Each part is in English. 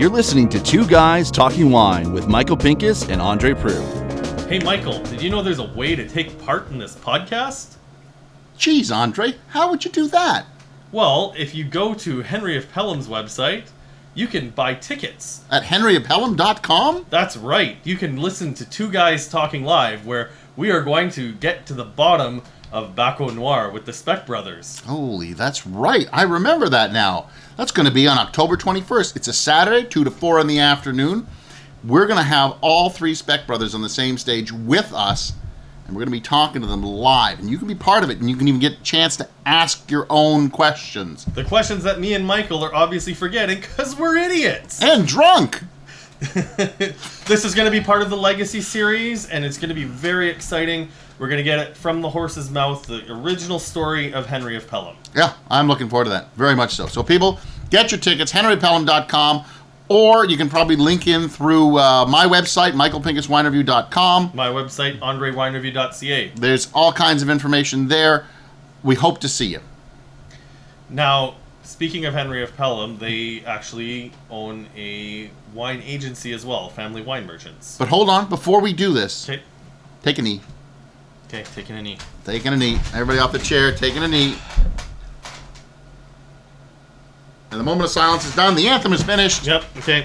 You're listening to Two Guys Talking Wine with Michael Pinkus and Andre Proulx. Hey, Michael, did you know there's a way to take part in this podcast? Geez, Andre, how would you do that? Well, if you go to Henry of Pelham's website, you can buy tickets. At henryofpelham.com? That's right. You can listen to Two Guys Talking Live, where we are going to get to the bottom of Baco Noir with the Speck Brothers. Holy, that's right. I remember that now. That's going to be on October 21st. It's a Saturday, 2 to 4 in the afternoon. We're going to have all three Speck Brothers on the same stage with us, and we're going to be talking to them live. And you can be part of it, and you can even get a chance to ask your own questions. The questions that me and Michael are obviously forgetting because we're idiots. And drunk! this is going to be part of the Legacy series, and it's going to be very exciting. We're going to get it from the horse's mouth, the original story of Henry of Pelham. Yeah, I'm looking forward to that. Very much so. So, people, get your tickets, henrypelham.com, or you can probably link in through uh, my website, michaelpinkuswinereview.com. My website, andrewinereview.ca. There's all kinds of information there. We hope to see you. Now, speaking of Henry of Pelham, they actually own a wine agency as well, Family Wine Merchants. But hold on, before we do this, Okay, take a knee. Okay, taking a knee. Taking a knee. Everybody off the chair, taking a knee. And the moment of silence is done. The anthem is finished. Yep. Okay.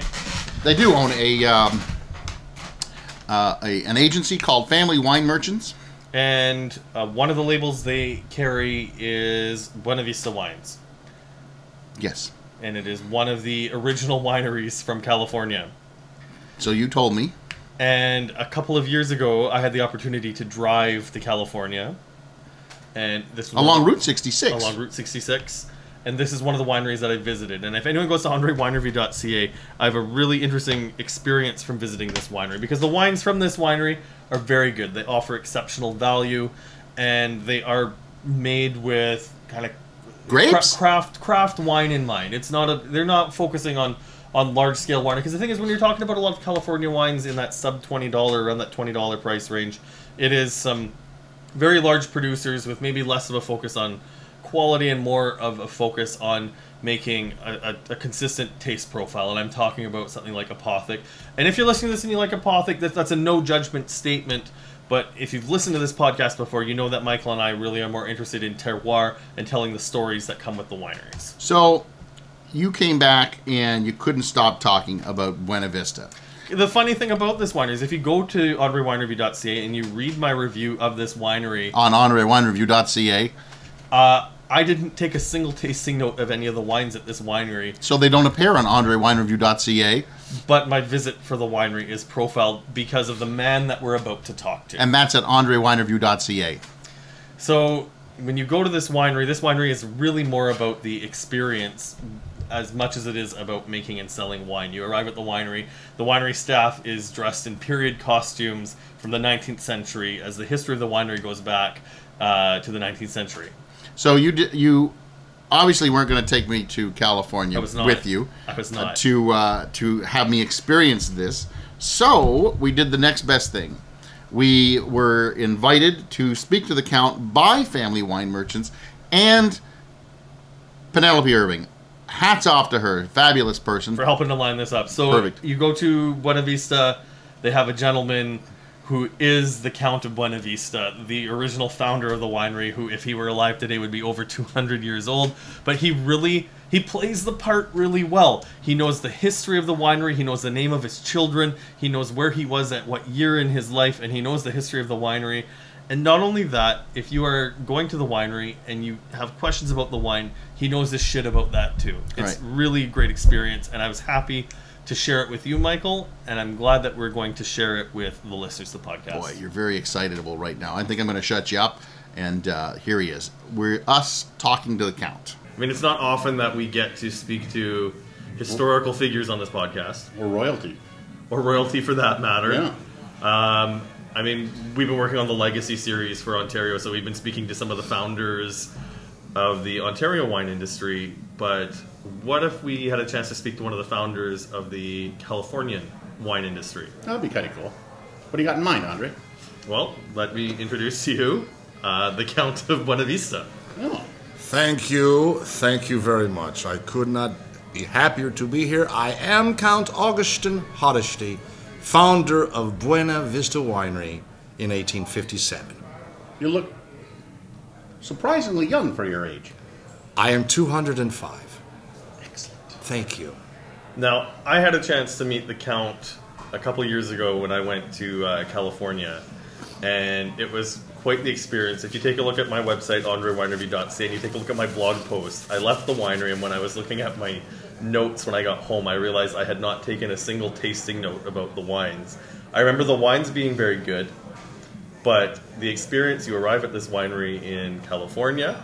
They do own a, um, uh, a an agency called Family Wine Merchants. And uh, one of the labels they carry is Buena Vista Wines, Yes. and it is one of the original wineries from California. So you told me. And a couple of years ago, I had the opportunity to drive to California, and this was Along Route 66. along Route 66. And this is one of the wineries that I visited. And if anyone goes to andrewinereview.ca, I have a really interesting experience from visiting this winery because the wines from this winery are very good. They offer exceptional value, and they are made with kind of Grapes? craft craft wine in mind. It's not a they're not focusing on on large scale wine because the thing is when you're talking about a lot of California wines in that sub twenty dollar around that twenty dollar price range, it is some very large producers with maybe less of a focus on quality and more of a focus on making a, a, a consistent taste profile. And I'm talking about something like Apothic. And if you're listening to this and you like Apothic, that, that's a no judgment statement. But if you've listened to this podcast before, you know that Michael and I really are more interested in terroir and telling the stories that come with the wineries. So you came back and you couldn't stop talking about Buena Vista. The funny thing about this winery is if you go to andrewinereview.ca and you read my review of this winery, On honorarywinereview.ca. uh, I didn't take a single tasting note of any of the wines at this winery, So they don't appear on honorarywinereview.ca. but my visit for the winery is profiled because of the man that we're about to talk to. And that's at honorarywinereview.ca. So when you go to this winery, this winery is really more about the experience as much as it is about making and selling wine. You arrive at the winery, the winery staff is dressed in period costumes from the 19th century as the history of the winery goes back uh, to the 19th century. So you did, you obviously weren't going to take me to California not. with you I was uh, to uh, to have me experience this. So we did the next best thing. We were invited to speak to the count by family wine merchants and Penelope Irving. Hats off to her, fabulous person. for helping to line this up. So Perfect. you go to Buena Vista, they have a gentleman who is the Count of Buena Vista, the original founder of the winery, who, if he were alive today, would be over 200 years old. But he really he plays the part really well. He knows the history of the winery. He knows the name of his children. He knows where he was at what year in his life, and he knows the history of the winery. And not only that, if you are going to the winery and you have questions about the wine, he knows this shit about that too. It's Right. really a great experience, and I was happy to share it with you, Michael, and I'm glad that we're going to share it with the listeners of the podcast. Boy, you're very excitable right now. I think I'm going to shut you up. And uh, here he is. We're us talking to the count. I mean, it's not often that we get to speak to historical figures on this podcast, Or royalty. or royalty for that matter. Yeah. Um, I mean, we've been working on the Legacy series for Ontario, so we've been speaking to some of the founders of the Ontario wine industry. But what if we had a chance to speak to one of the founders of the Californian wine industry? That'd be kind of cool. What do you got in mind, Andre? Well, let me introduce to you uh, the Count of Buena Vista. Oh, Thank you, thank you very much. I could not be happier to be here. I am Count Agoston Haraszthy, founder of Buena Vista Winery in 1857. You look surprisingly young for your age. I am 205. Excellent. Thank you. Now, I had a chance to meet the Count a couple years ago when I went to uh, California, and it was quite the experience. If you take a look at my website, andrewinereview.ca, and you take a look at my blog post, I left the winery, and when I was looking at my notes when I got home, I realized I had not taken a single tasting note about the wines. I remember the wines being very good, but the experience you arrive at this winery in California,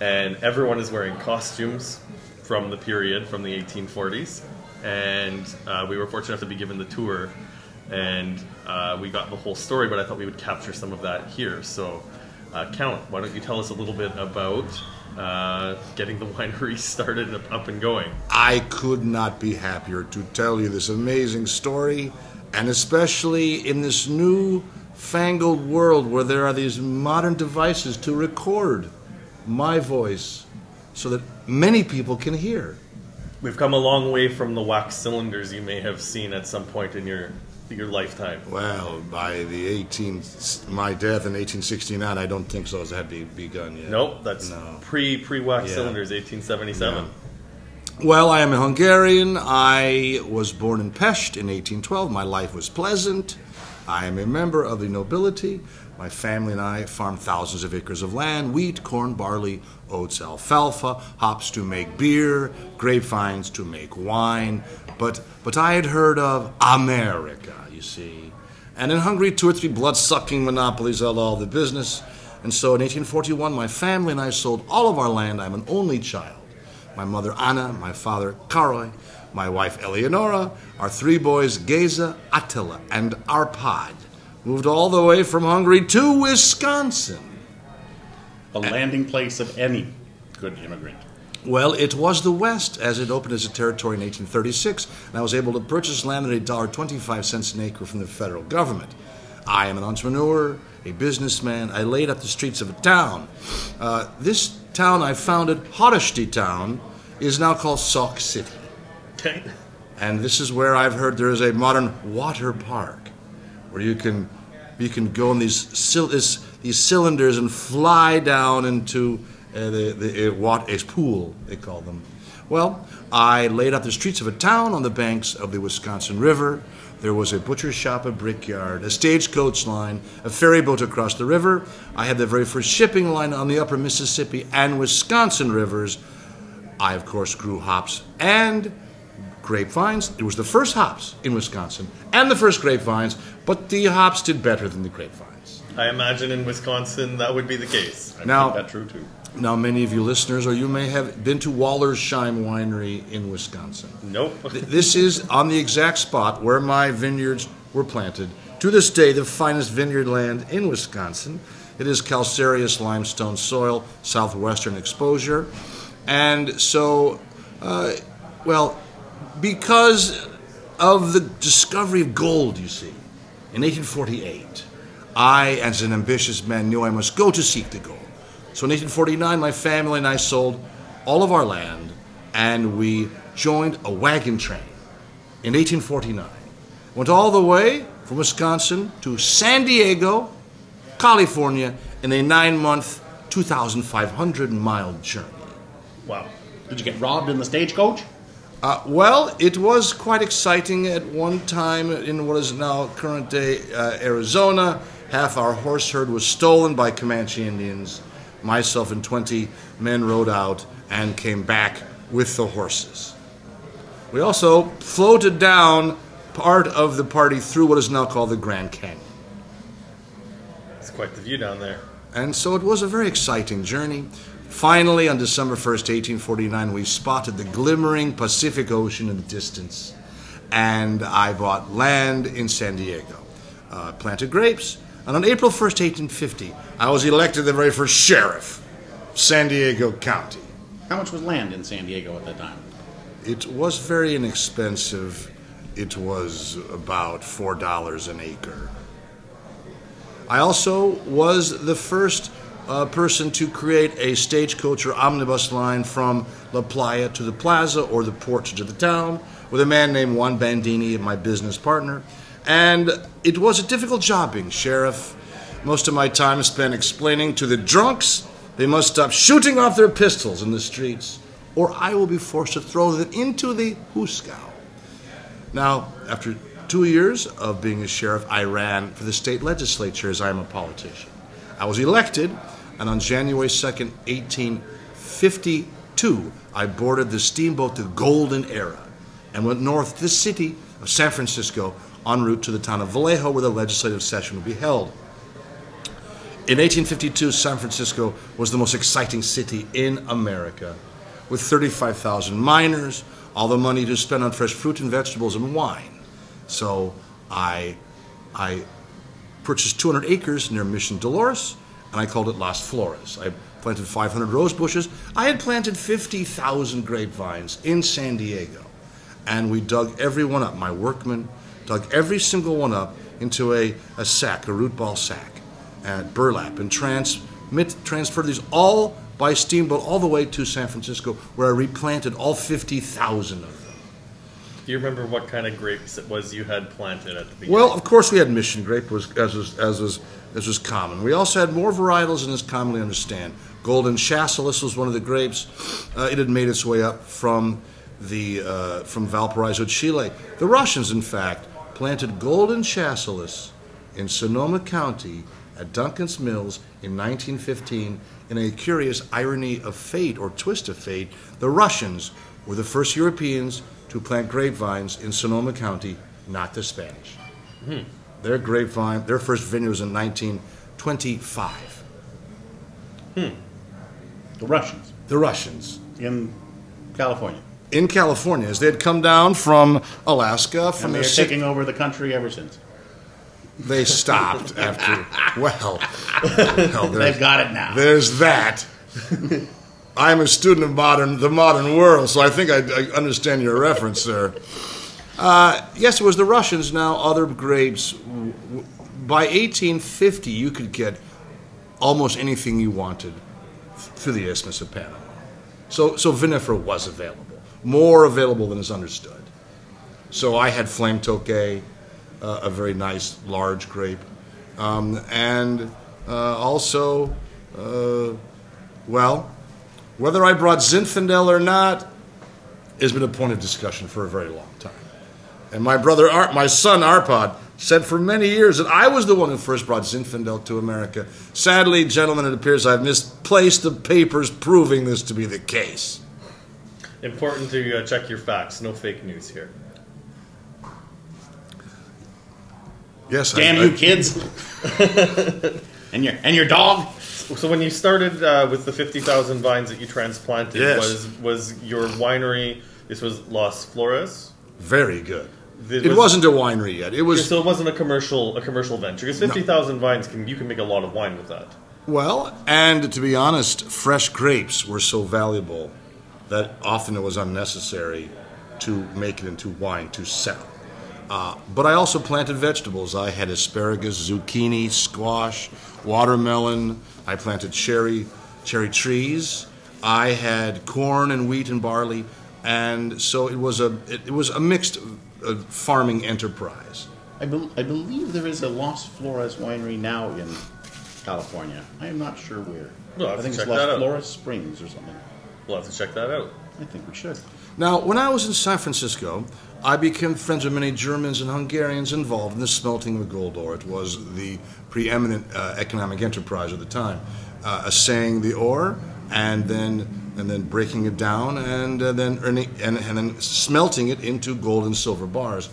and everyone is wearing costumes from the period from the 1840s, and uh, we were fortunate enough to be given the tour, and uh, we got the whole story. But I thought we would capture some of that here. So, uh, Count, why don't you tell us a little bit about uh, getting the winery started and up and going? I could not be happier to tell you this amazing story, and especially in this new fangled world where there are these modern devices to record my voice so that many people can hear. We've come a long way from the wax cylinders you may have seen at some point in your your lifetime. Well, by the 18, my death in 1869, I don't think so. Had be, begun yet. Nope, that's No. pre pre wax Yeah. cylinders, 1877. Well, I am a Hungarian. I was born in Pest in 1812. My life was pleasant. I am a member of the nobility. My family and I farmed thousands of acres of land wheat, corn, barley, oats, alfalfa, hops to make beer, grapevines to make wine. But, but I had heard of America, you see. And in Hungary, two or three blood sucking monopolies held all the business. And so in 1841, my family and I sold all of our land. I'm an only child my mother Anna, my father Karoly, my wife Eleonora, our three boys Geza, Attila, and Arpad moved all the way from Hungary to Wisconsin. A landing place of any good immigrant. Well, it was the West as it opened as a territory in 1836, and I was able to purchase land at $1.25 an acre from the federal government. I am an entrepreneur, a businessman. I laid up the streets of a town. Uh, this town I founded, Haraszthy Town, is now called Sauk City. Okay. And this is where I've heard there is a modern water park where you can you can go in these these cylinders and fly down into uh, the, the a, wat- a pool they call them. Well, I laid out the streets of a town on the banks of the Wisconsin River. There was a butcher shop, a brickyard, a stagecoach line, a ferry boat across the river. I had the very first shipping line on the upper Mississippi and Wisconsin rivers. I, of course, grew hops and grapevines. It was the first hops in Wisconsin and the first grapevines, but the hops did better than the grapevines. I imagine in Wisconsin that would be the case. I Now- think that true too. Now, many of you listeners, or you may have been to Wollersheim Winery in Wisconsin. Nope. This is on the exact spot where my vineyards were planted. To this day, the finest vineyard land in Wisconsin. It is calcareous limestone soil, southwestern exposure. And so, uh, well, because of the discovery of gold, you see, in 1848, I, as an ambitious man, knew I must go to seek the gold. So in 1849, my family and I sold all of our land and we joined a wagon train in 1849. Went all the way from Wisconsin to San Diego, California, in a nine month, 2,500 mile journey. Wow. Did you get robbed in the stagecoach? Uh, well, it was quite exciting at one time in what is now current day uh, Arizona. Half our horse herd was stolen by Comanche Indians. Myself and 20 men rode out and came back with the horses. We also floated down part of the party through what is now called the Grand Canyon. It's quite the view down there. And so it was a very exciting journey. Finally, on December 1st, 1849, we spotted the glimmering Pacific Ocean in the distance. And I bought land in San Diego, uh, planted grapes. And on April 1st, 1850, I was elected the very first sheriff, of San Diego County. How much was land in San Diego at that time? It was very inexpensive. It was about $4 an acre. I also was the first uh, person to create a stagecoach or omnibus line from La Playa to the plaza or the port to the town with a man named Juan Bandini, my business partner. And it was a difficult job being sheriff. Most of my time spent explaining to the drunks they must stop shooting off their pistols in the streets, or I will be forced to throw them into the hoosegow. Now, after two years of being a sheriff, I ran for the state legislature as I am a politician. I was elected, and on January 2nd, 1852, I boarded the steamboat the Golden Era and went north to the city of San Francisco en route to the town of Vallejo where the legislative session would be held. In 1852, San Francisco was the most exciting city in America, with 35,000 miners, all the money to spend on fresh fruit and vegetables and wine. So I, I purchased 200 acres near Mission Dolores, and I called it Las Flores. I planted 500 rose bushes. I had planted 50,000 grapevines in San Diego, and we dug every one up. My workmen dug every single one up into a, a sack, a root ball sack, and burlap, and transmit, transferred these all by steamboat all the way to San Francisco, where I replanted all 50,000 of them. Do you remember what kind of grapes it was you had planted at the beginning? Well, of course, we had mission grape, was, as, was, as, was, as was common. We also had more varietals than is commonly understand. Golden Chasselas was one of the grapes. Uh, it had made its way up from, the, uh, from Valparaiso, Chile. The Russians, in fact, planted Golden Chasselas in Sonoma County at Duncan's Mills in 1915 in a curious irony of fate or twist of fate. The Russians were the first Europeans to plant grapevines in Sonoma County, not the Spanish. Their grapevine, their first vineyard was in 1925. Hmm. The Russians The Russians in California. in California, as they had come down from Alaska, from And they're taking over the country ever since. They stopped after. Well, well, They've got it now. there's that. I'm a student of modern, the modern world, so I think I, I understand your reference there. Uh, yes, it was the Russians. Now, other grapes. By 1850, you could get almost anything you wanted through the Isthmus of Panama. So, so vinifera was available, more available than is understood. So I had Flame Tokay, uh, a very nice large grape, um, and uh, also, uh, well, whether I brought Zinfandel or not has been a point of discussion for a very long time. And my brother, Ar- my son Arpad, said for many years that I was the one who first brought Zinfandel to America. Sadly, gentlemen, it appears I've misplaced the papers proving this to be the case. Important to uh, check your facts. No fake news here. Yes, I- Damn I- you, kids! and your and your dog. So when you started uh, with the fifty thousand vines that you transplanted, Yes. was was your winery? This was Las Flores. Very good. It was- wasn't a winery yet. It was So it wasn't a commercial a commercial venture. Because fifty thousand vines can you can make a lot of wine with that. well, and to be honest, fresh grapes were so valuable that often it was unnecessary to make it into wine to sell. Uh, but I also planted vegetables. I had asparagus, zucchini, squash, watermelon. I planted cherry cherry trees. I had corn and wheat and barley, and so it was a it, it was a mixed uh, farming enterprise. I, bel I believe there is a Los Flores winery now in California. I am not sure where. We'll I think it's check that out. Los Flores Springs or something. We'll have to check that out. I think we should. Now, when I was in San Francisco, I became friends with many Germans and Hungarians involved in the smelting of gold ore. It was the preeminent uh, economic enterprise of the time, uh, assaying the ore and then and then breaking it down and uh, then earning, and, and then smelting it into gold and silver bars.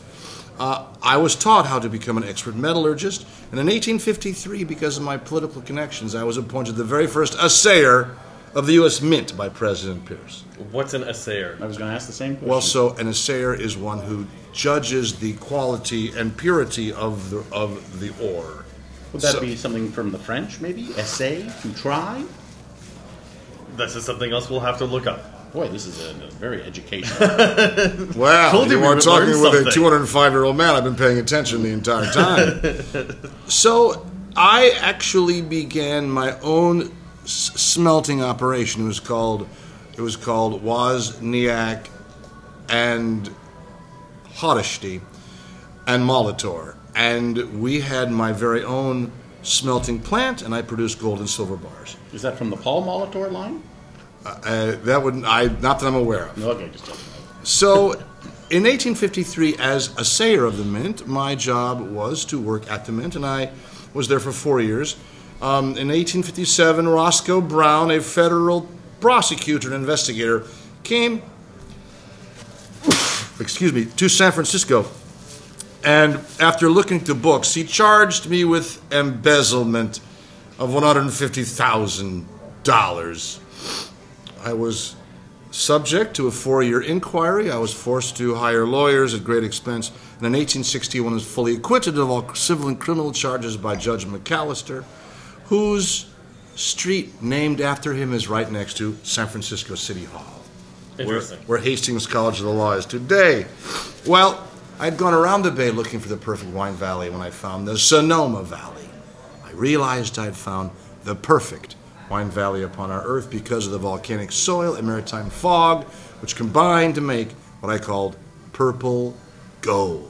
Uh, I was taught how to become an expert metallurgist, and in 1853, because of my political connections, I was appointed the very first assayer of the U.S. Mint by President Pierce. What's an assayer? I was going to ask the same question. Well, so an assayer is one who judges the quality and purity of the of the ore. would that so- be something from the French, maybe? Essay to try. This is something else we'll have to look up. Boy, this is a, a very educational. wow, Told you you we are talking learn with a 205 year old man. I've been paying attention the entire time. so I actually began my own s- smelting operation. It was called it was called Wozniak and Haraszthy and Molitor, and we had my very own smelting plant, and I produce gold and silver bars. Is that from the Paul Molitor line? Uh, that would I not that I'm aware of. No, okay, just checking. So, in 1853, as assayer of the mint, my job was to work at the mint, and I was there for four years. Um, in 1857, Roscoe Brown, a federal prosecutor and investigator, came, excuse me, to San Francisco. And after looking through books, he charged me with embezzlement of $150,000. I was subject to a four-year inquiry. I was forced to hire lawyers at great expense, and in 1861 was fully acquitted of all civil and criminal charges by Judge McAllister, whose street named after him is right next to San Francisco City Hall, where, where Hastings College of the Law is today. Well, I'd gone around the bay looking for the perfect wine valley when I found the Sonoma Valley. I realized I'd found the perfect wine valley upon our earth because of the volcanic soil and maritime fog, which combined to make what I called purple gold.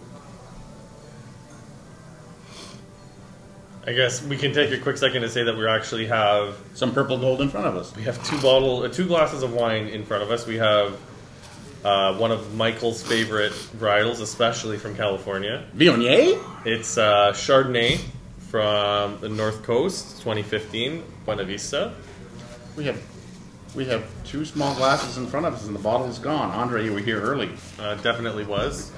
I guess we can take a quick second to say that we actually have Some purple gold in front of us. we have two bottle uh, two glasses of wine in front of us. We have uh, one of Michael's favorite varietals, especially from California. Viognier? It's uh, Chardonnay from the North Coast, 2015, Buena Vista. We have we have two small glasses in front of us, and the bottle is gone. Andre, you were here early. Uh, definitely was.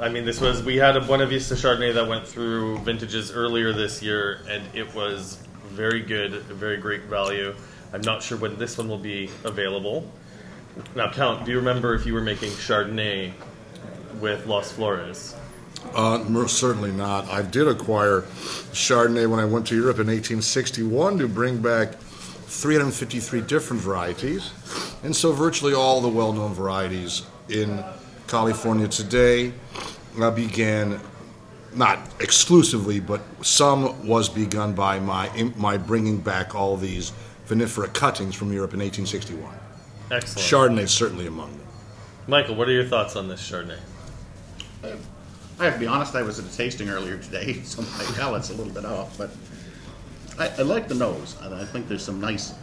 I mean, this was we had a Buena Vista Chardonnay that went through vintages earlier this year, and it was very good, very great value. I'm not sure when this one will be available. Now, Count, do you remember if you were making Chardonnay with Los Flores? Uh, certainly not. I did acquire Chardonnay when I went to Europe in 1861 to bring back 353 different varieties. And so virtually all the well known varieties in California today uh, began, not exclusively, but some was begun by my, my bringing back all these vinifera cuttings from Europe in 1861. Excellent. Chardonnay is certainly among them. Michael, what are your thoughts on this Chardonnay? Uh, I have to be honest, I was at a tasting earlier today, so my palate's a little bit off, but I, I like the nose, and I think there's some nice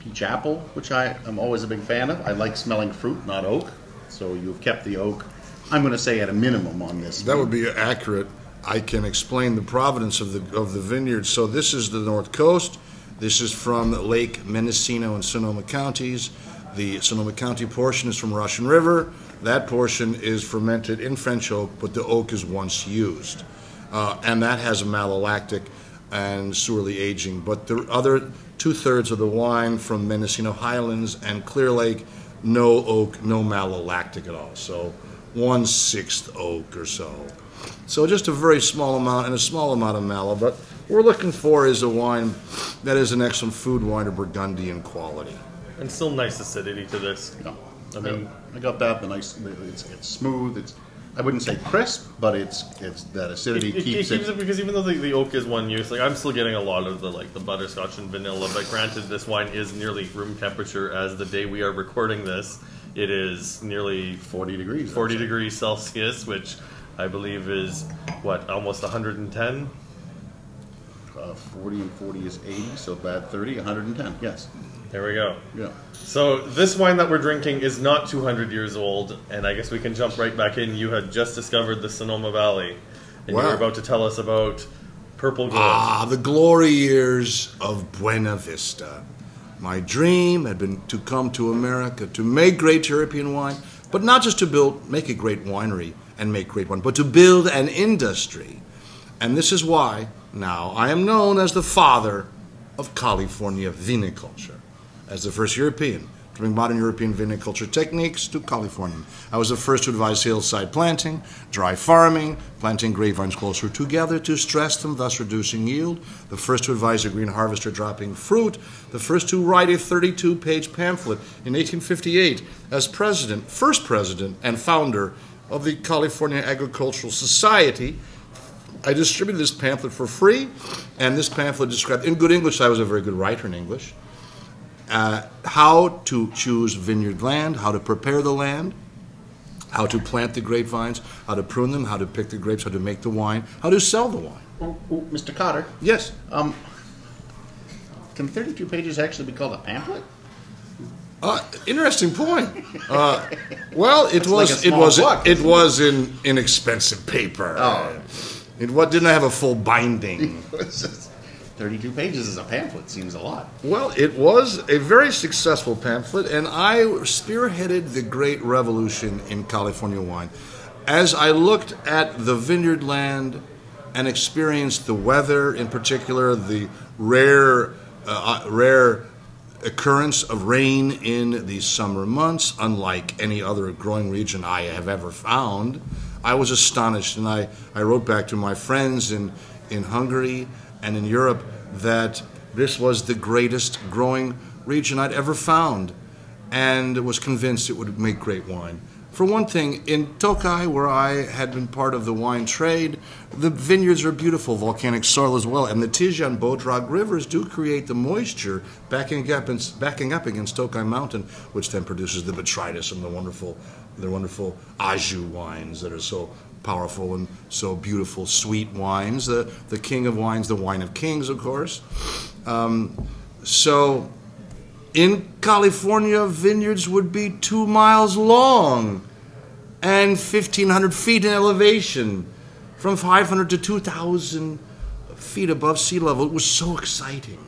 peach apple, which I am always a big fan of. I like smelling fruit, not oak, so you've kept the oak. I'm going to say at a minimum on this. That would be accurate. I can explain the providence of the of the vineyard. So this is the North Coast. This is from Lake Mendocino and Sonoma counties. The Sonoma County portion is from Russian River. That portion is fermented in French oak, but the oak is once used, uh, and that has a malolactic and sur lie aging. But the other two thirds of the wine from Mendocino Highlands and Clear Lake, no oak, no malolactic at all. So one sixth oak or so. So just a very small amount and a small amount of mallow. But what we're looking for is a wine that is an excellent food wine of Burgundian quality. And still nice acidity to this. Yeah. I mean- I got that. The nice, it's, it's smooth. It's, I wouldn't say crisp, but it's it's that acidity It, it keeps keeps it. it because even though the, the oak is one use, like I'm still getting a lot of the like the butterscotch and vanilla. But granted, this wine is nearly room temperature as the day we are recording this. It is nearly 40 degrees. 40 degrees Celsius, which I believe is what almost 110. Uh, 40 and 40 is 80, so bad 30, 110. Yes. There we go. Yeah. So this wine that we're drinking is not 200 years old, and I guess we can jump right back in. You had just discovered the Sonoma Valley, and you Wow. were about to tell us about Purple Gold. Ah, the glory years of Buena Vista. My dream had been to come to America to make great European wine, but not just to build, make a great winery and make great wine, but to build an industry. And this is why now I am known as the father of California viniculture, as the first European to bring modern European viniculture techniques to California. I was the first to advise hillside planting, dry farming, planting grapevines closer together to stress them, thus reducing yield. The first to advise a green harvester dropping fruit. The first to write a 32 page pamphlet in 1858 as president, first president, and founder of the California Agricultural Society I distributed this pamphlet for free, and this pamphlet described, in good English, I was a very good writer in English, uh, how to choose vineyard land, how to prepare the land, how to plant the grapevines, how to prune them, how to pick the grapes, how to make the wine, how to sell the wine. Oh, oh, Mr. Cotter, Yes. um, can 32 pages actually be called a pamphlet? Uh, interesting point. Uh, well, it was like it was book, it it? was in inexpensive paper. Oh. It what didn't have a full binding. 32 pages is a pamphlet, seems a lot. Well, it was a very successful pamphlet, and I spearheaded the great revolution in California wine. As I looked at the vineyard land and experienced the weather, in particular, the rare, uh, rare occurrence of rain in the summer months, unlike any other growing region I have ever found, I was astonished. And I, I wrote back to my friends in, in Hungary and in Europe that this was the greatest growing region I'd ever found and was convinced it would make great wine. For one thing, in Tokai, where I had been part of the wine trade, the vineyards are beautiful, volcanic soil as well, and the Tijan Bodrog rivers do create the moisture backing up, backing up against Tokai Mountain, which then produces the botrytis and the wonderful, the wonderful Aszú wines that are so powerful and so beautiful, sweet wines. The the king of wines, the wine of kings, of course. Um, so in California, vineyards would be two miles long and 1,500 feet in elevation, from 500 to 2,000 feet above sea level. It was so exciting.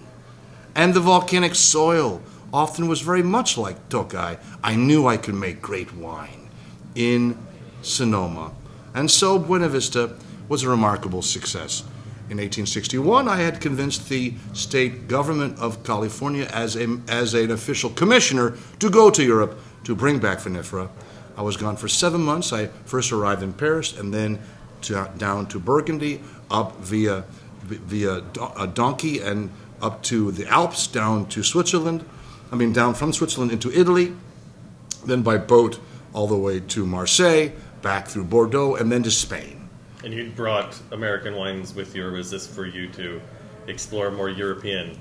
And the volcanic soil often was very much like Tokai. I knew I could make great wine in Sonoma. And so Buena Vista was a remarkable success. In 1861, I had convinced the state government of California as, a, as an official commissioner to go to Europe to bring back vinifera. I was gone for seven months. I first arrived in Paris and then to, down to Burgundy, up via, via a donkey and up to the Alps, down to Switzerland. I mean, down from Switzerland into Italy, then by boat all the way to Marseille, back through Bordeaux, and then to Spain. And you brought American wines with you, or was this for you to explore more European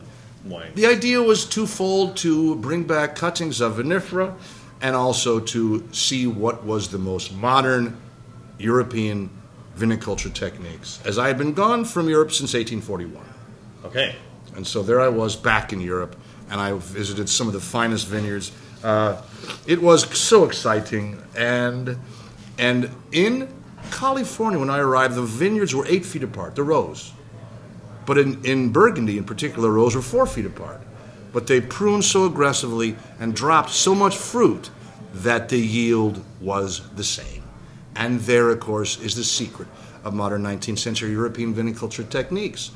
wines? The idea was twofold to bring back cuttings of vinifera and also to see what was the most modern European viniculture techniques, as I had been gone from Europe since 1841. Okay. And so there I was back in Europe, and I visited some of the finest vineyards. Uh, it was so exciting, and and in California, when I arrived, the vineyards were eight feet apart, the rows. But in, in Burgundy, in particular, rows were four feet apart. But they pruned so aggressively and dropped so much fruit that the yield was the same. And there, of course, is the secret of modern 19th century European viniculture techniques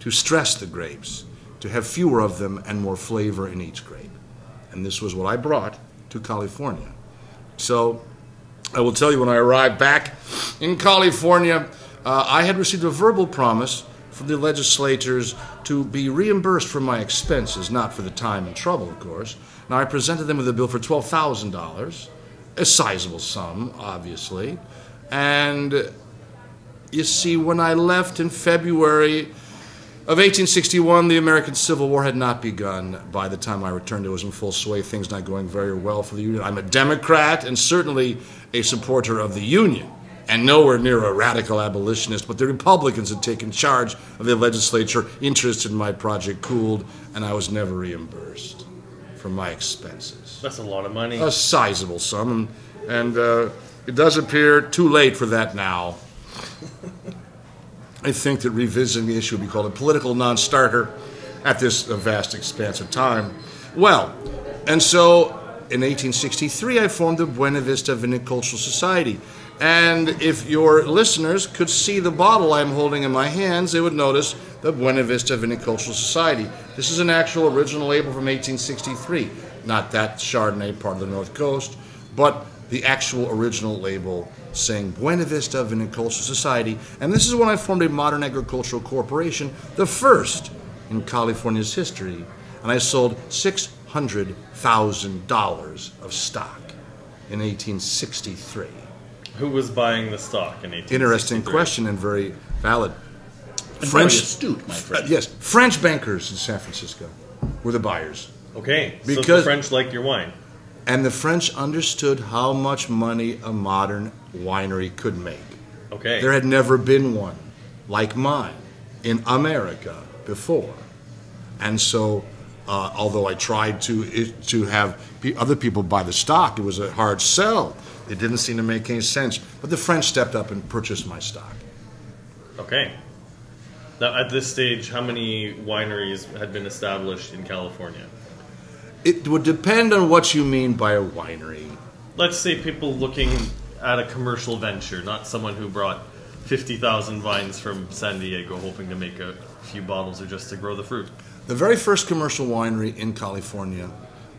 to stress the grapes, to have fewer of them and more flavor in each grape. And this was what I brought to California. So I will tell you when I arrived back in California, uh, I had received a verbal promise from the legislators to be reimbursed for my expenses, not for the time and trouble, of course. Now, I presented them with a bill for $12,000, a sizable sum, obviously. And you see, when I left in February of 1861, the American Civil War had not begun. By the time I returned, it was in full sway, things not going very well for the Union. I'm a Democrat and certainly a supporter of the Union, and nowhere near a radical abolitionist, but the Republicans had taken charge of the legislature. Interest in my project cooled, and I was never reimbursed for my expenses. That's a lot of money. A sizable sum, and, and uh, it does appear too late for that now. I think that revisiting the issue would be called a political non starter at this vast expanse of time. Well, and so in 1863, I formed the Buena Vista Vinicultural Society. And if your listeners could see the bottle I'm holding in my hands, they would notice the Buena Vista Vinicultural Society. This is an actual original label from 1863. Not that Chardonnay part of the North Coast, but the actual original label saying Buena Vista Vinicultural Society. And this is when I formed a modern agricultural corporation, the first in California's history. And I sold $600,000 of stock in 1863. Who was buying the stock in 1863? Interesting question and very valid. And French- very astute, my friend. Yes, French bankers in San Francisco were the buyers. Okay, so the Because- French liked your wine. And the French understood how much money a modern winery could make. Okay. There had never been one like mine in America before. And so, uh, although I tried to, to have pe- other people buy the stock, it was a hard sell. It didn't seem to make any sense. But the French stepped up and purchased my stock. Okay. Now, at this stage, how many wineries had been established in California? It would depend on what you mean by a winery. Let's say people looking at a commercial venture, not someone who brought 50,000 vines from San Diego hoping to make a few bottles or just to grow the fruit. The very first commercial winery in California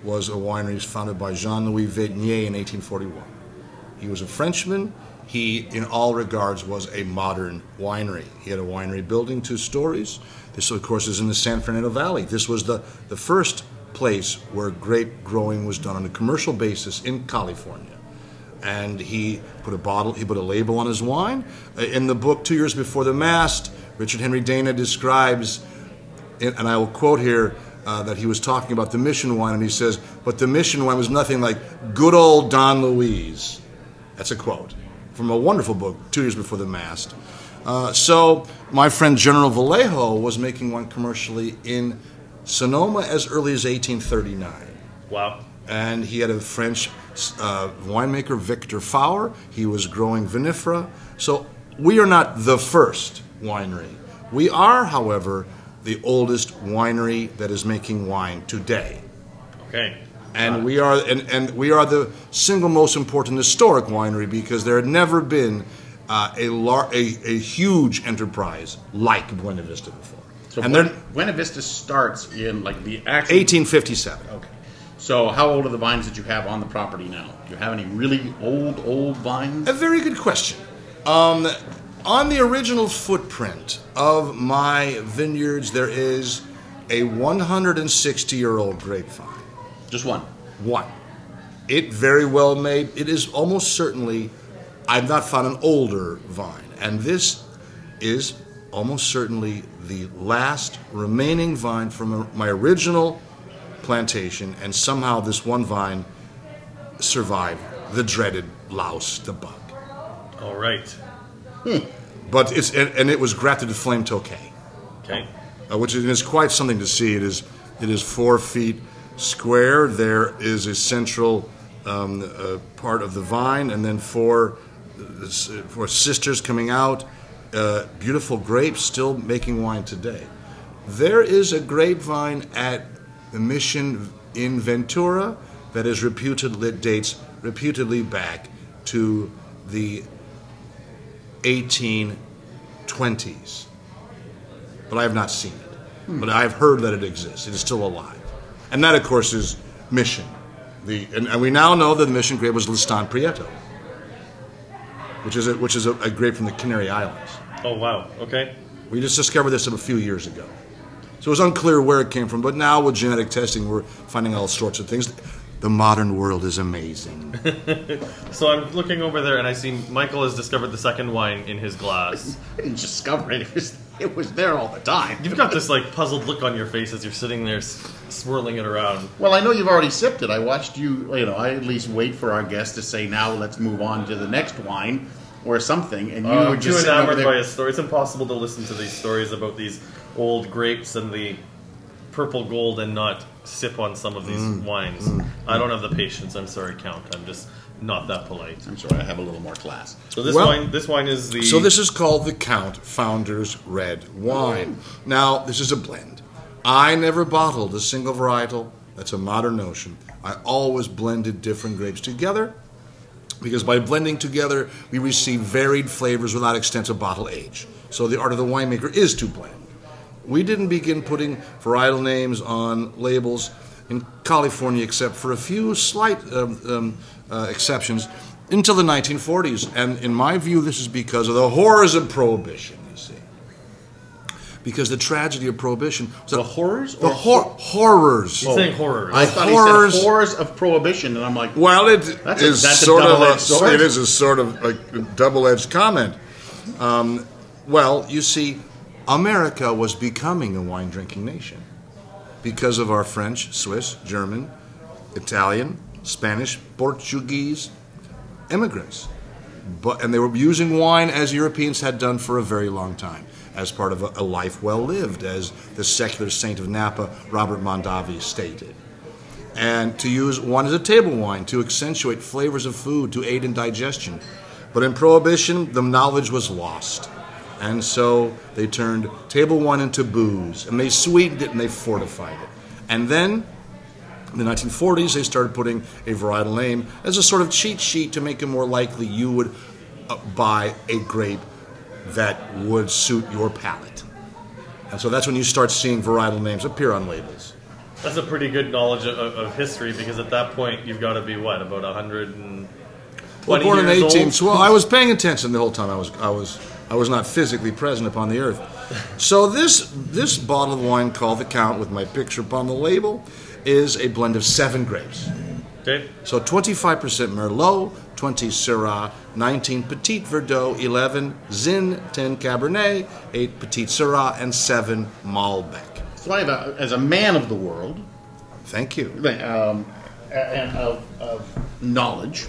was a winery founded by Jean Louis Vignes in 1841. He was a Frenchman. He, in all regards, was a modern winery. He had a winery building, two stories. This, of course, is in the San Fernando Valley. This was the, the first place where grape growing was done on a commercial basis in California and he put a bottle, he put a label on his wine. Uh, In the book, Two Years Before the Mast, Richard Henry Dana describes, and I will quote here, uh, that he was talking about the mission wine, and he says, But the mission wine was nothing like good old Don Luis. That's a quote from a wonderful book, Two Years Before the Mast. Uh, so, my friend General Vallejo was making wine commercially in Sonoma as early as 1839 Wow. and he had a French uh, winemaker, Victor Faure. He was growing vinifera. So we are not the first winery. We are, however, the oldest winery that is making wine today. Okay. And we are and, and we are the single most important historic winery because there had never been uh, a, lar- a a huge enterprise like Buena Vista before. So and when, Buena Vista starts in like the actual. 1857. Okay. So how old are the vines that you have on the property now? Do you have any really old, old vines? A very good question. Um, on the original footprint of my vineyards, there is a 160 year old grapevine. Just one. One. It very well may, it is almost certainly, I've not found an older vine. And this is almost certainly the last remaining vine from my original plantation. And somehow this one vine survived the dreaded louse, the bug. All right. But it's and, and it was grafted to flame tokay, Okay. uh, which is, is quite something to see. It is it is four feet square. There is a central um, uh, part of the vine, and then four uh, four sisters coming out. Uh, beautiful grapes, still making wine today. There is a grapevine at the mission in Ventura that is reputed that dates reputedly back to the 1820s. But I have not seen it. But I've heard that it exists. It is still alive. And that, of course, is Mission. The, and, and we now know that the Mission grape was Listan Prieto, which is, a, which is a, a grape from the Canary Islands. Oh, wow. Okay. We just discovered this a few years ago. So it was unclear where it came from, but now with genetic testing, we're finding all sorts of things. The modern world is amazing. So I'm looking over there and I see Michael has discovered the second wine in his glass. I didn't discover it. It was, it was there all the time. You've got this like puzzled look on your face as you're sitting there s- swirling it around. Well, I know you've already sipped it. I watched you, you know, I at least wait for our guest to say, now let's move on to the next wine or something. And you Uh, were just too enamored by a story. It's impossible to listen to these stories about these old grapes and the purple gold and not sip on some of these Mm. wines. I don't have the patience. I'm sorry, Count. I'm just not that polite. I'm sorry, I have a little more class. So this Well- wine, this wine is the. So this is called the Count Founder's Red Wine. Now, this is a blend. I never bottled a single varietal. That's a modern notion. I always blended different grapes together because by blending together, we receive varied flavors without extensive bottle age. So the art of the winemaker is to blend. We didn't begin putting varietal names on labels in California, except for a few slight um, um, uh, exceptions, until the 1940s. And in my view, this is because of the horrors of prohibition, you see. because the tragedy of prohibition was The horrors the or hor- horrors. He's saying horrors. I thought horrors- he said horrors of prohibition, and I'm like, Well, it That's a- is that's a sort of double-edged a, sword. it is a sort of a double-edged comment. Um, well, you see, America was becoming a wine drinking nation because of our French, Swiss, German, Italian, Spanish, Portuguese immigrants. But, and they were using wine as Europeans had done for a very long time, as part of a, a life well lived, as the secular saint of Napa, Robert Mondavi, stated and to use wine as a table wine to accentuate flavors of food to aid in digestion. But in Prohibition, the knowledge was lost. And so they turned table wine into booze, and they sweetened it and they fortified it. And then, in the 1940s, they started putting a varietal name as a sort of cheat sheet to make it more likely you would uh, buy a grape that would suit your palate. And so that's when you start seeing varietal names appear on labels. That's a pretty good knowledge of, of history because at that point you've got to be what about a hundred and Well, born in years 18. old? So I was paying attention the whole time. I was, I was, I was not physically present upon the earth. So this this bottle of wine called the Count, with my picture upon the label, is a blend of seven grapes. Okay. So 25% Merlot, 20 Syrah, 19 Petit Verdot, 11 Zin, 10 Cabernet, 8 Petite Sirah, and 7 Malbec. so I have a, as a man of the world, Thank you. um, and of, of knowledge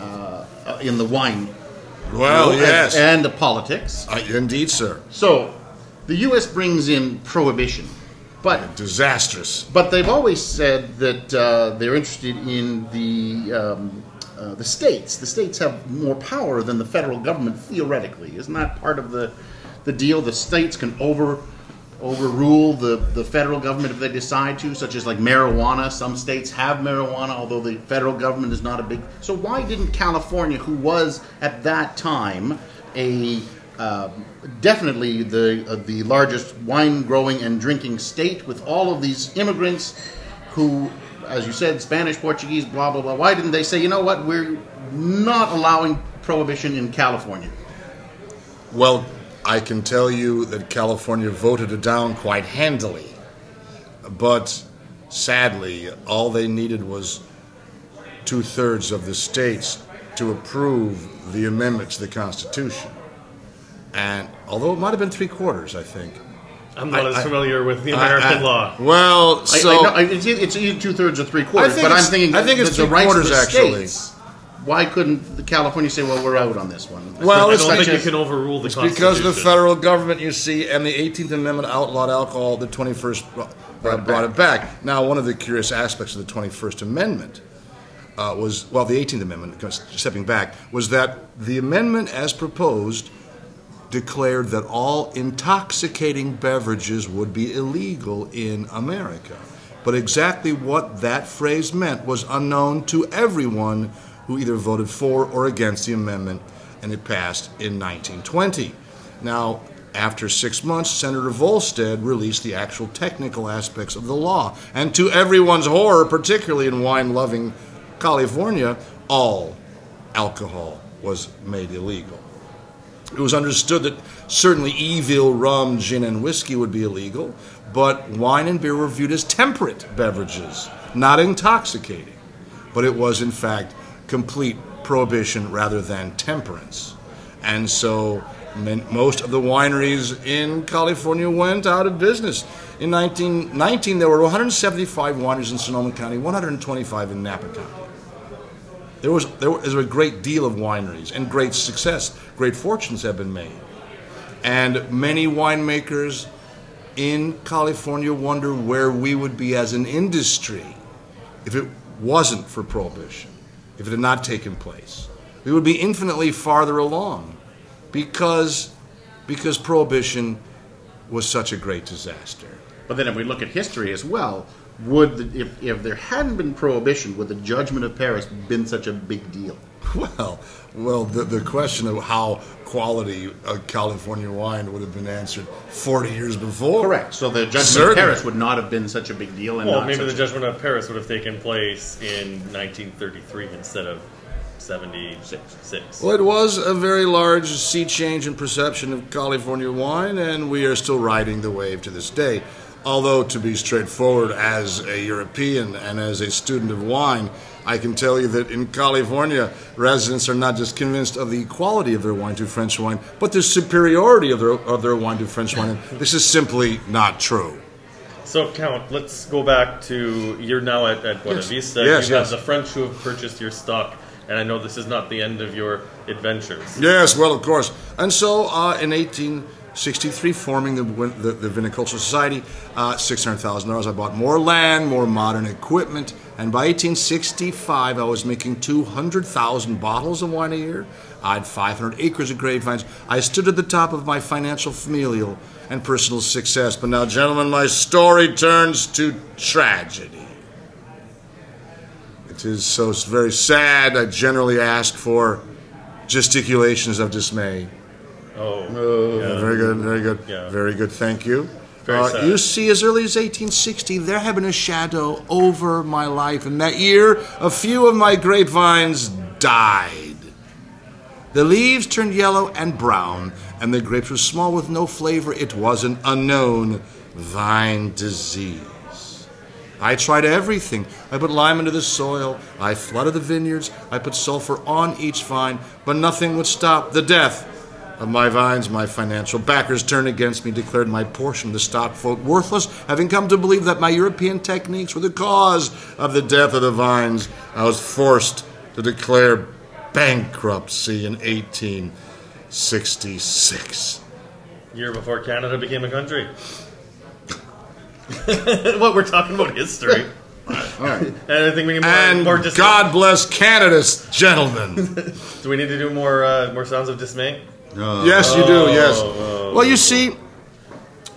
uh, in the wine Well, world yes. and, and the politics. Uh, indeed, sir. So, the U.S. brings in prohibition, but Disastrous. but they've always said that uh, they're interested in the um, uh, the states. The states have more power than the federal government theoretically. Isn't that part of the the deal? The states can over overrule the, the federal government if they decide to, such as like marijuana. Some states have marijuana, although the federal government is not a big. So why didn't California, who was at that time a uh, definitely the uh, the largest wine growing and drinking state with all of these immigrants who, as you said, Spanish, Portuguese, blah blah blah. Why didn't they say, you know what, we're not allowing prohibition in California? Well, I can tell you that California voted it down quite handily. But sadly, all they needed was two thirds of the states to approve the amendment to the Constitution. And although it might have been three quarters, I think. I'm not I- as I- familiar with the American I- I- law. Well, so. I, I, it's, it's either two thirds or three quarters, but I'm thinking I think it's the, three quarters, actually. states. Why couldn't the California say, "Well, we're out on this one"? Well, I don't think you can overrule the Constitution. because the federal government, you see, and the 18th Amendment outlawed alcohol, the 21st brought, it brought it back. Now, one of the curious aspects of the 21st Amendment uh, was, well, the 18th Amendment, stepping back, was that the amendment as proposed declared that all intoxicating beverages would be illegal in America. But exactly what that phrase meant was unknown to everyone who either voted for or against the amendment, and it passed in 1920. Now, after six months, Senator Volstead released the actual technical aspects of the law. And to everyone's horror, particularly in wine loving California, all alcohol was made illegal. It was understood that certainly evil rum, gin, and whiskey would be illegal, but wine and beer were viewed as temperate beverages, not intoxicating. But it was, in fact, complete prohibition rather than temperance. And so most of the wineries in California went out of business. In 1919, there were 175 wineries in Sonoma County, 125 in Napa County. There was there was a great deal of wineries and great success, great fortunes have been made, and many winemakers in California wonder where we would be as an industry if it wasn't for prohibition, if it had not taken place. We would be infinitely farther along, because because prohibition was such a great disaster. But then, if we look at history as well, would the, if if there hadn't been prohibition, would the Judgment of Paris been such a big deal? Well, well, the, the question of how quality a California wine would have been answered 40 years before. Correct. So the Judgment Certainly. of Paris would not have been such a big deal, and Well, maybe the Judgment of Paris would have taken place in 1933 instead of 1976. Well, it was a very large sea change in perception of California wine, and we are still riding the wave to this day. Although, to be straightforward, as a European and as a student of wine, I can tell you that in California, residents are not just convinced of the quality of their wine to French wine, but the superiority of their, of their wine to French wine. And this is simply not true. So, Count, let's go back to you're now at, at Buena Yes. Vista. Yes, you yes. have the French who have purchased your stock, and I know this is not the end of your adventures. Yes, well, of course. And so uh, in 1863, forming the, the, the Vinicultural Society, uh, $600,000, I bought more land, more modern equipment. And by 1865, I was making 200,000 bottles of wine a year. I had 500 acres of grapevines. I stood at the top of my financial, familial, and personal success. But now, gentlemen, my story turns to tragedy. It is so very sad. I generally ask for gesticulations of dismay. Oh, Yeah, very good, very good, Yeah. very good. Thank you. Uh, you see, as early as 1860, there had been a shadow over my life. In that year, a few of my grapevines died. The leaves turned yellow and brown, and the grapes were small with no flavor. It was an unknown vine disease. I tried everything. I put lime into the soil. I flooded the vineyards. I put sulfur on each vine, but nothing would stop the death of my vines. My financial backers turned against me, declared my portion of the stock vote worthless, having come to believe that my European techniques were the cause of the death of the vines. I was forced to declare bankruptcy in 1866. year before Canada became a country. what we're talking about history. All right. Anything we need more, And more God bless Canada, gentlemen. Do we need to do more uh, more sounds of dismay? Oh, yes, you do. Yes. Oh, oh, Well, you see,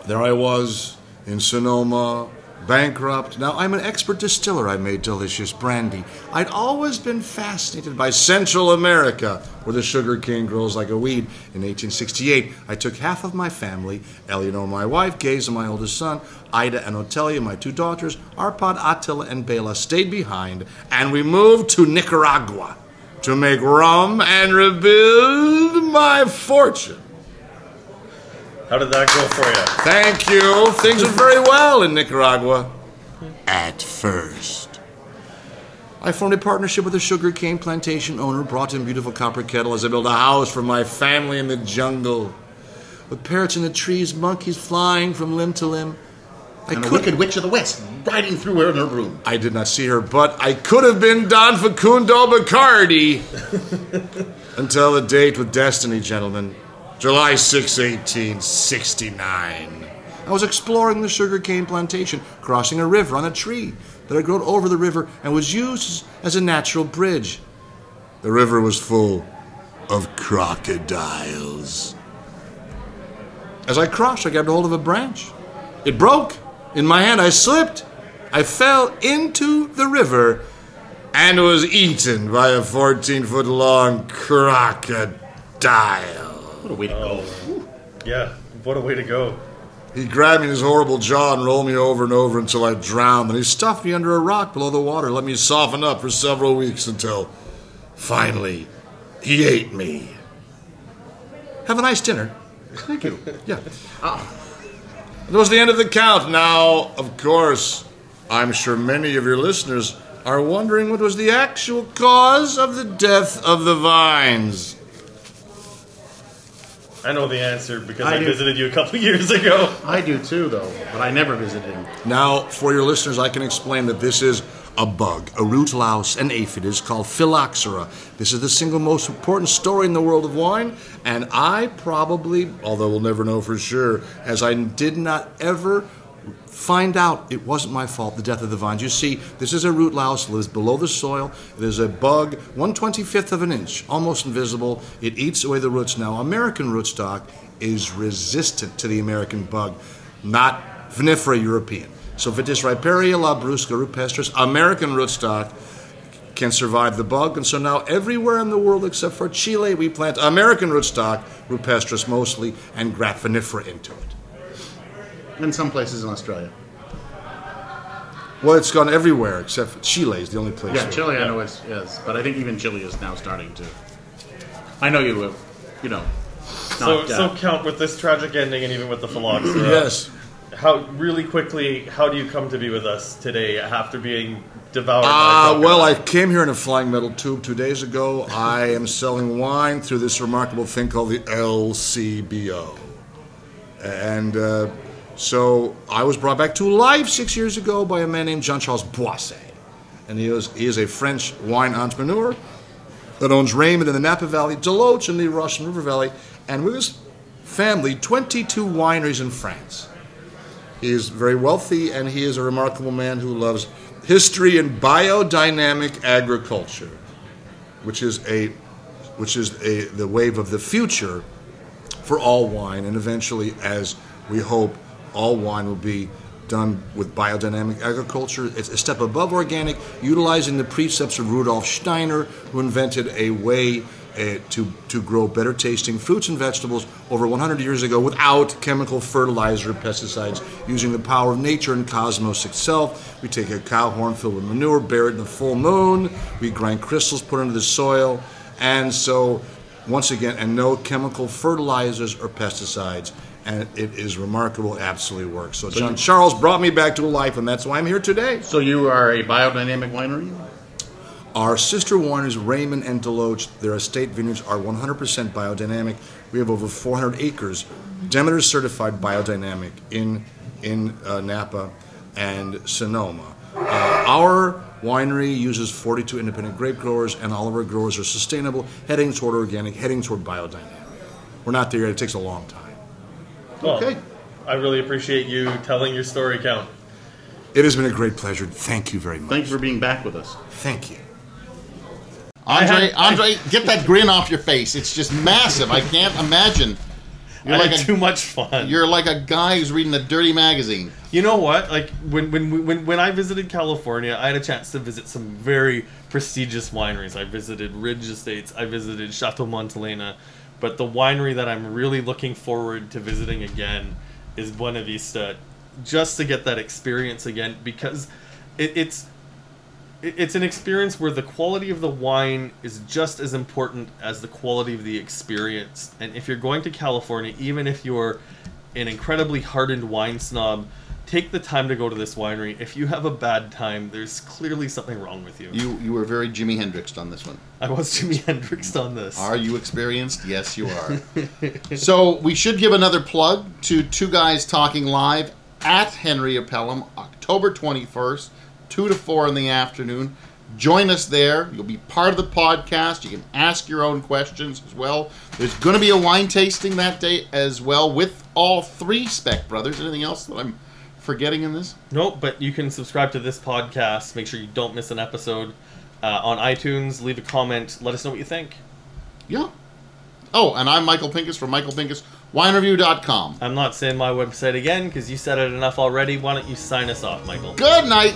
there I was in Sonoma, bankrupt. Now I'm an expert distiller. I made delicious brandy. I'd always been fascinated by Central America, where the sugar cane grows like a weed. In 1868, I took half of my family, Eleanor, my wife, Gaza, my oldest son, Ida and Otelia, my two daughters, Arpad, Attila, and Bela, stayed behind, and we moved to Nicaragua to make rum and rebuild my fortune. How did that go for you? Thank you. Things went very well in Nicaragua. At first. I formed a partnership with a sugarcane plantation owner, brought in beautiful copper kettle as I built a house for my family in the jungle. With parrots in the trees, monkeys flying from limb to limb. I And Wicked Witch of the West riding through her in her broom. I did not see her, but I could have been Don Facundo Bacardi. Until the date with destiny, gentlemen. July 6, 1869. I was exploring the sugarcane plantation, crossing a river on a tree that had grown over the river and was used as a natural bridge. The river was full of crocodiles. As I crossed, I grabbed hold of a branch. It broke. In my hand, I slipped. I fell into the river and was eaten by a 14 foot long crocodile. What a way to go. Yeah, what a way to go. He grabbed me in his horrible jaw and rolled me over and over until I drowned. Then he stuffed me under a rock below the water, let me soften up for several weeks until finally he ate me. Have a nice dinner. Thank you. Yeah. Uh, It was the end of the count. Now, of course, I'm sure many of your listeners are wondering what was the actual cause of the death of the vines. I know the answer because I I, do. visited you a couple years ago. I do too, though, but I never visited him. Now, for your listeners, I can explain that this is a bug, a root louse, an aphid. is called phylloxera. This is the single most important story in the world of wine, and I probably, although we'll never know for sure, as I did not ever find out it wasn't my fault, the death of the vines. You see, this is a root louse, lives below the soil. It is a bug, 125th of an inch, almost invisible. It eats away the roots. Now, American rootstock is resistant to the American bug, not vinifera european. So Vitis riparia, la labrusca, rupestris, American rootstock can survive the bug, and so now everywhere in the world except for Chile, we plant American rootstock, rupestris mostly, and graft into it. In some places in Australia. Well, it's gone everywhere except for Chile is the only place. Yeah, where- Chile, I know is, is, but I think even Chile is now starting to. I know you have, you know. So, Not, so uh, count with this tragic ending, and even with the phylloxera. Yes. How really quickly? How do you come to be with us today after being devoured? by Ah, well, I came here in a flying metal tube two days ago. I am selling wine through this remarkable thing called the LCBO. And uh, so I was brought back to life six years ago by a man named Jean Charles Boisset. And he is, he is a French wine entrepreneur that owns Raymond in the Napa Valley, Deloach in the Russian River Valley, and with his family, 22 wineries in France. He is very wealthy, and he is a remarkable man who loves history and biodynamic agriculture, which is a, which is a the wave of the future for all wine, and eventually, as we hope, all wine will be done with biodynamic agriculture. It's a step above organic, utilizing the precepts of Rudolf Steiner, who invented a way uh, to, to grow better tasting fruits and vegetables over 100 years ago without chemical fertilizer or pesticides, using the power of nature and cosmos itself. We take a cow horn filled with manure, bury it in the full moon, we grind crystals, put into the soil, and so once again, and no chemical fertilizers or pesticides. And it is remarkable, absolutely works. So, Jean Charles brought me back to life, and that's why I'm here today. So you are a biodynamic winery? Our sister wineries, Raymond and Deloach, their estate vineyards are 100% biodynamic. We have over 400 acres, Demeter certified biodynamic in in uh, Napa and Sonoma. Uh, our winery uses 42 independent grape growers, and all of our growers are sustainable, heading toward organic, heading toward biodynamic. We're not there yet; it takes a long time. Well, Okay. I really appreciate you telling your story, Count. It has been a great pleasure. Thank you very much. Thanks for being back with us. Thank you. Andre, had- Andre, get that grin off your face. It's just massive. I can't imagine. You're I like had a too much fun. you're like a guy who's reading a dirty magazine. You know what? Like when when when when I visited California, I had a chance to visit some very prestigious wineries. I visited Ridge Estates. I visited Chateau Montelena, but the winery that I'm really looking forward to visiting again is Buena Vista, just to get that experience again because it, it's it- it's an experience where the quality of the wine is just as important as the quality of the experience. And if you're going to California, even if you're an incredibly hardened wine snob, take the time to go to this winery. If you have a bad time, there's clearly something wrong with you. You you were very Jimi Hendrix on this one. I was Jimi Hendrix on this. Are you experienced? Yes, you are. so we should give another plug to Two Guys Talking Live at Henry of Pelham, October 21st, 2 to 4 in the afternoon. Join us there. You'll be part of the podcast. You can ask your own questions as well. There's going to be a wine tasting that day as well with all three Speck Brothers. Anything else that I'm forgetting in this? Nope, but you can subscribe to this podcast. Make sure you don't miss an episode uh, on iTunes. Leave a comment. Let us know what you think. Yeah. Oh, and I'm Michael Pinkus from michaelpinkuswinereview.com. I'm not saying my website again because you said it enough already. Why don't you sign us off, Michael? Good night.